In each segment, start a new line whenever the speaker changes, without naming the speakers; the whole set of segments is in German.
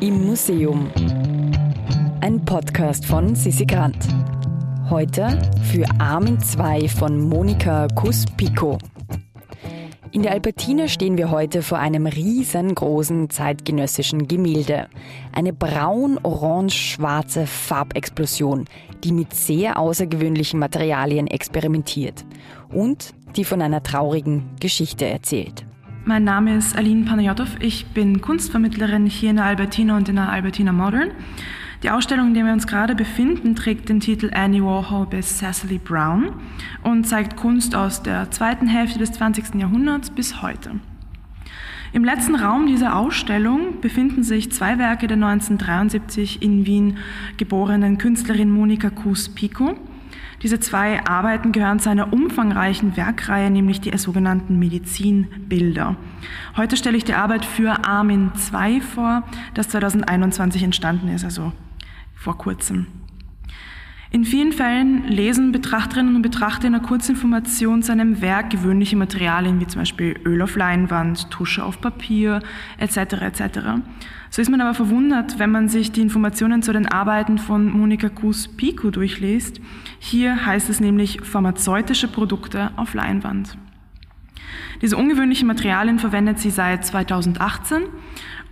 Im Museum. Ein Podcast von Sissi Grant. Heute für Armin 2 von Monika Kuss-Pico. In der Albertina stehen wir heute vor einem riesengroßen zeitgenössischen Gemälde. Eine braun-orange-schwarze Farbexplosion, die mit sehr außergewöhnlichen Materialien experimentiert und die von einer traurigen Geschichte erzählt.
Mein Name ist Aline Panayotov. Ich bin Kunstvermittlerin hier in der Albertina und in der Albertina Modern. Die Ausstellung, in der wir uns gerade befinden, trägt den Titel Annie Warhol bis Cecily Brown und zeigt Kunst aus der zweiten Hälfte des 20. Jahrhunderts bis heute. Im letzten Raum dieser Ausstellung befinden sich zwei Werke der 1973 in Wien geborenen Künstlerin Monika Kuss-Pico diese zwei Arbeiten gehören zu einer umfangreichen Werkreihe, nämlich die sogenannten Medizinbilder. Heute stelle ich die Arbeit für Armin II vor, das 2021 entstanden ist, also vor kurzem. In vielen Fällen lesen Betrachterinnen und Betrachter in einer Kurzinformation zu einem Werk gewöhnliche Materialien wie zum Beispiel Öl auf Leinwand, Tusche auf Papier etc. etc. So ist man aber verwundert, wenn man sich die Informationen zu den Arbeiten von Monika Kuss-Pico durchliest. Hier heißt es nämlich pharmazeutische Produkte auf Leinwand. Diese ungewöhnlichen Materialien verwendet sie seit 2018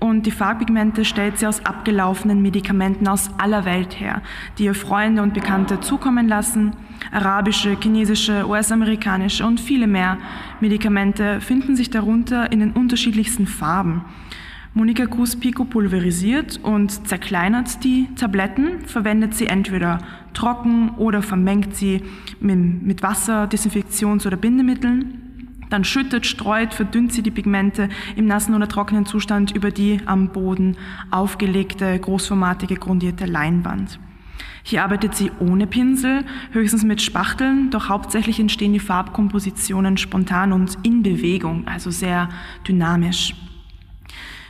und die Farbpigmente stellt sie aus abgelaufenen Medikamenten aus aller Welt her, die ihr Freunde und Bekannte zukommen lassen. Arabische, chinesische, US-amerikanische und viele mehr Medikamente finden sich darunter in den unterschiedlichsten Farben. Monika Cruz-Pico pulverisiert und zerkleinert die Tabletten, verwendet sie entweder trocken oder vermengt sie mit Wasser, Desinfektions- oder Bindemitteln. Dann schüttet, streut, verdünnt sie die Pigmente im nassen oder trockenen Zustand über die am Boden aufgelegte, großformatige, grundierte Leinwand. Hier arbeitet sie ohne Pinsel, höchstens mit Spachteln, doch hauptsächlich entstehen die Farbkompositionen spontan und in Bewegung, also sehr dynamisch.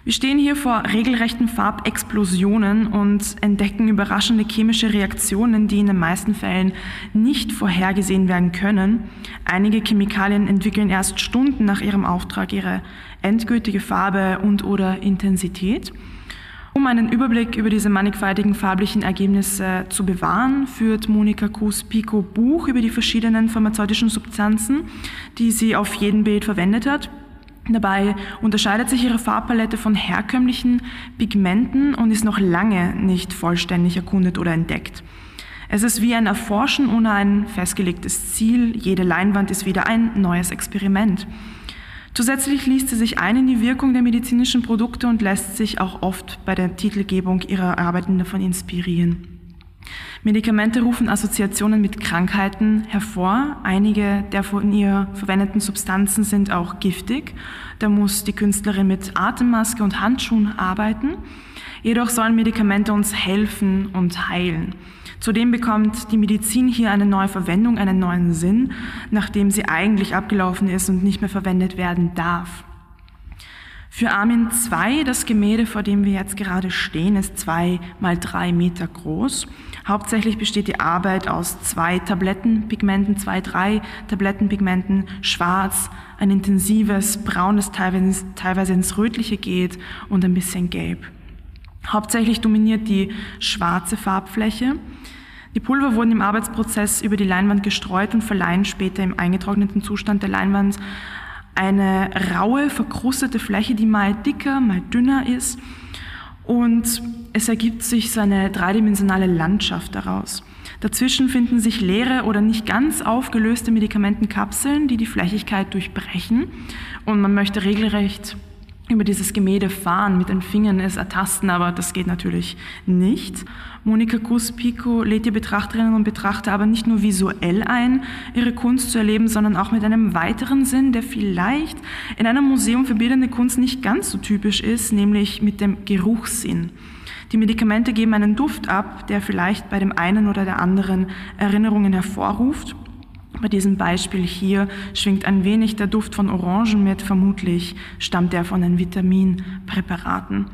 Wir stehen hier vor regelrechten Farbexplosionen und entdecken überraschende chemische Reaktionen, die in den meisten Fällen nicht vorhergesehen werden können. Einige Chemikalien entwickeln erst Stunden nach ihrem Auftrag ihre endgültige Farbe und oder Intensität. Um einen Überblick über diese mannigfaltigen farblichen Ergebnisse zu bewahren, führt Monika Kuss-Pico Buch über die verschiedenen pharmazeutischen Substanzen, die sie auf jedem Bild verwendet hat. Dabei unterscheidet sich ihre Farbpalette von herkömmlichen Pigmenten und ist noch lange nicht vollständig erkundet oder entdeckt. Es ist wie ein Erforschen ohne ein festgelegtes Ziel. Jede Leinwand ist wieder ein neues Experiment. Zusätzlich liest sie sich ein in die Wirkung der medizinischen Produkte und lässt sich auch oft bei der Titelgebung ihrer Arbeiten davon inspirieren. Medikamente rufen Assoziationen mit Krankheiten hervor. Einige der von ihr verwendeten Substanzen sind auch giftig. Da muss die Künstlerin mit Atemmaske und Handschuhen arbeiten. Jedoch sollen Medikamente uns helfen und heilen. Zudem bekommt die Medizin hier eine neue Verwendung, einen neuen Sinn, nachdem sie eigentlich abgelaufen ist und nicht mehr verwendet werden darf. Für Armin 2, das Gemälde, vor dem wir jetzt gerade stehen, ist zwei mal drei Meter groß. Hauptsächlich besteht die Arbeit aus zwei Tablettenpigmenten, zwei, drei Tablettenpigmenten, schwarz, ein intensives Braun, das teilweise, teilweise ins Rötliche geht und ein bisschen gelb. Hauptsächlich dominiert die schwarze Farbfläche. Die Pulver wurden im Arbeitsprozess über die Leinwand gestreut und verleihen später im eingetrockneten Zustand der Leinwand eine raue, verkrustete Fläche, die mal dicker, mal dünner ist. Und es ergibt sich so eine dreidimensionale Landschaft daraus. Dazwischen finden sich leere oder nicht ganz aufgelöste Medikamentenkapseln, die die Flächigkeit durchbrechen. Und man möchte regelrecht über dieses Gemälde fahren, mit den Fingern es ertasten, aber das geht natürlich nicht. Monika Cruz-Pico lädt die Betrachterinnen und Betrachter aber nicht nur visuell ein, ihre Kunst zu erleben, sondern auch mit einem weiteren Sinn, der vielleicht in einem Museum für bildende Kunst nicht ganz so typisch ist, nämlich mit dem Geruchssinn. Die Medikamente geben einen Duft ab, der vielleicht bei dem einen oder der anderen Erinnerungen hervorruft bei diesem Beispiel hier schwingt ein wenig der Duft von Orangen mit, vermutlich stammt er von den Vitaminpräparaten.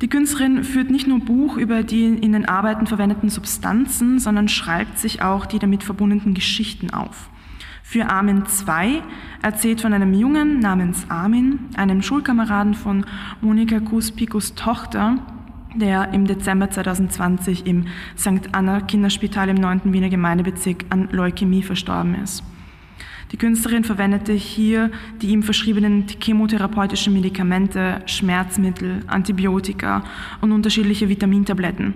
Die Künstlerin führt nicht nur Buch über die in den Arbeiten verwendeten Substanzen, sondern schreibt sich auch die damit verbundenen Geschichten auf. Für Armin II erzählt von einem Jungen namens Armin, einem Schulkameraden von Monika Kuspikos Tochter, der im Dezember 2020 im St. Anna Kinderspital im 9. Wiener Gemeindebezirk an Leukämie verstorben ist. Die Künstlerin verwendete hier die ihm verschriebenen chemotherapeutischen Medikamente, Schmerzmittel, Antibiotika und unterschiedliche Vitamintabletten.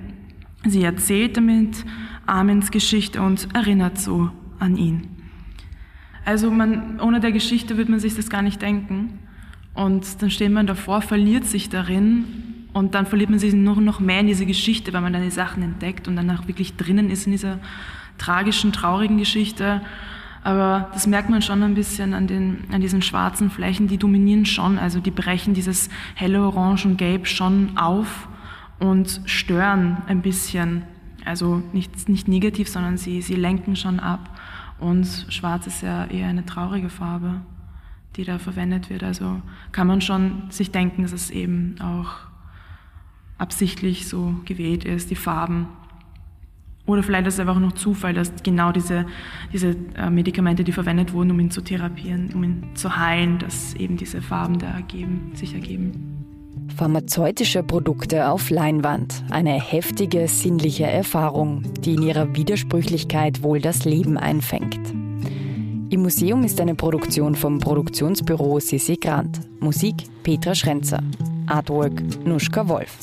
Sie erzählt damit Armins Geschichte und erinnert so an ihn. Also man, ohne der Geschichte wird man sich das gar nicht denken. Und dann steht man davor, verliert sich darin und dann verliert man sich nur noch mehr in diese Geschichte, weil man dann die Sachen entdeckt und dann auch wirklich drinnen ist in dieser tragischen, traurigen Geschichte. Aber das merkt man schon ein bisschen an, den, an diesen schwarzen Flächen, die dominieren schon, also die brechen dieses helle Orange und Gelb schon auf und stören ein bisschen. Also nicht, nicht negativ, sondern sie, sie lenken schon ab. Und schwarz ist ja eher eine traurige Farbe, die da verwendet wird. Also kann man schon sich denken, dass es eben auch absichtlich so gewählt ist, die Farben oder vielleicht ist es einfach noch Zufall, dass genau diese, diese äh, Medikamente, die verwendet wurden, um ihn zu therapieren, um ihn zu heilen, dass eben diese Farben da ergeben, sich ergeben.
Pharmazeutische Produkte auf Leinwand. Eine heftige sinnliche Erfahrung, die in ihrer Widersprüchlichkeit wohl das Leben einfängt. Im Museum ist eine Produktion vom Produktionsbüro Sissi Grant. Musik Petra Schrenzer. Artwork Nuschka Wolf.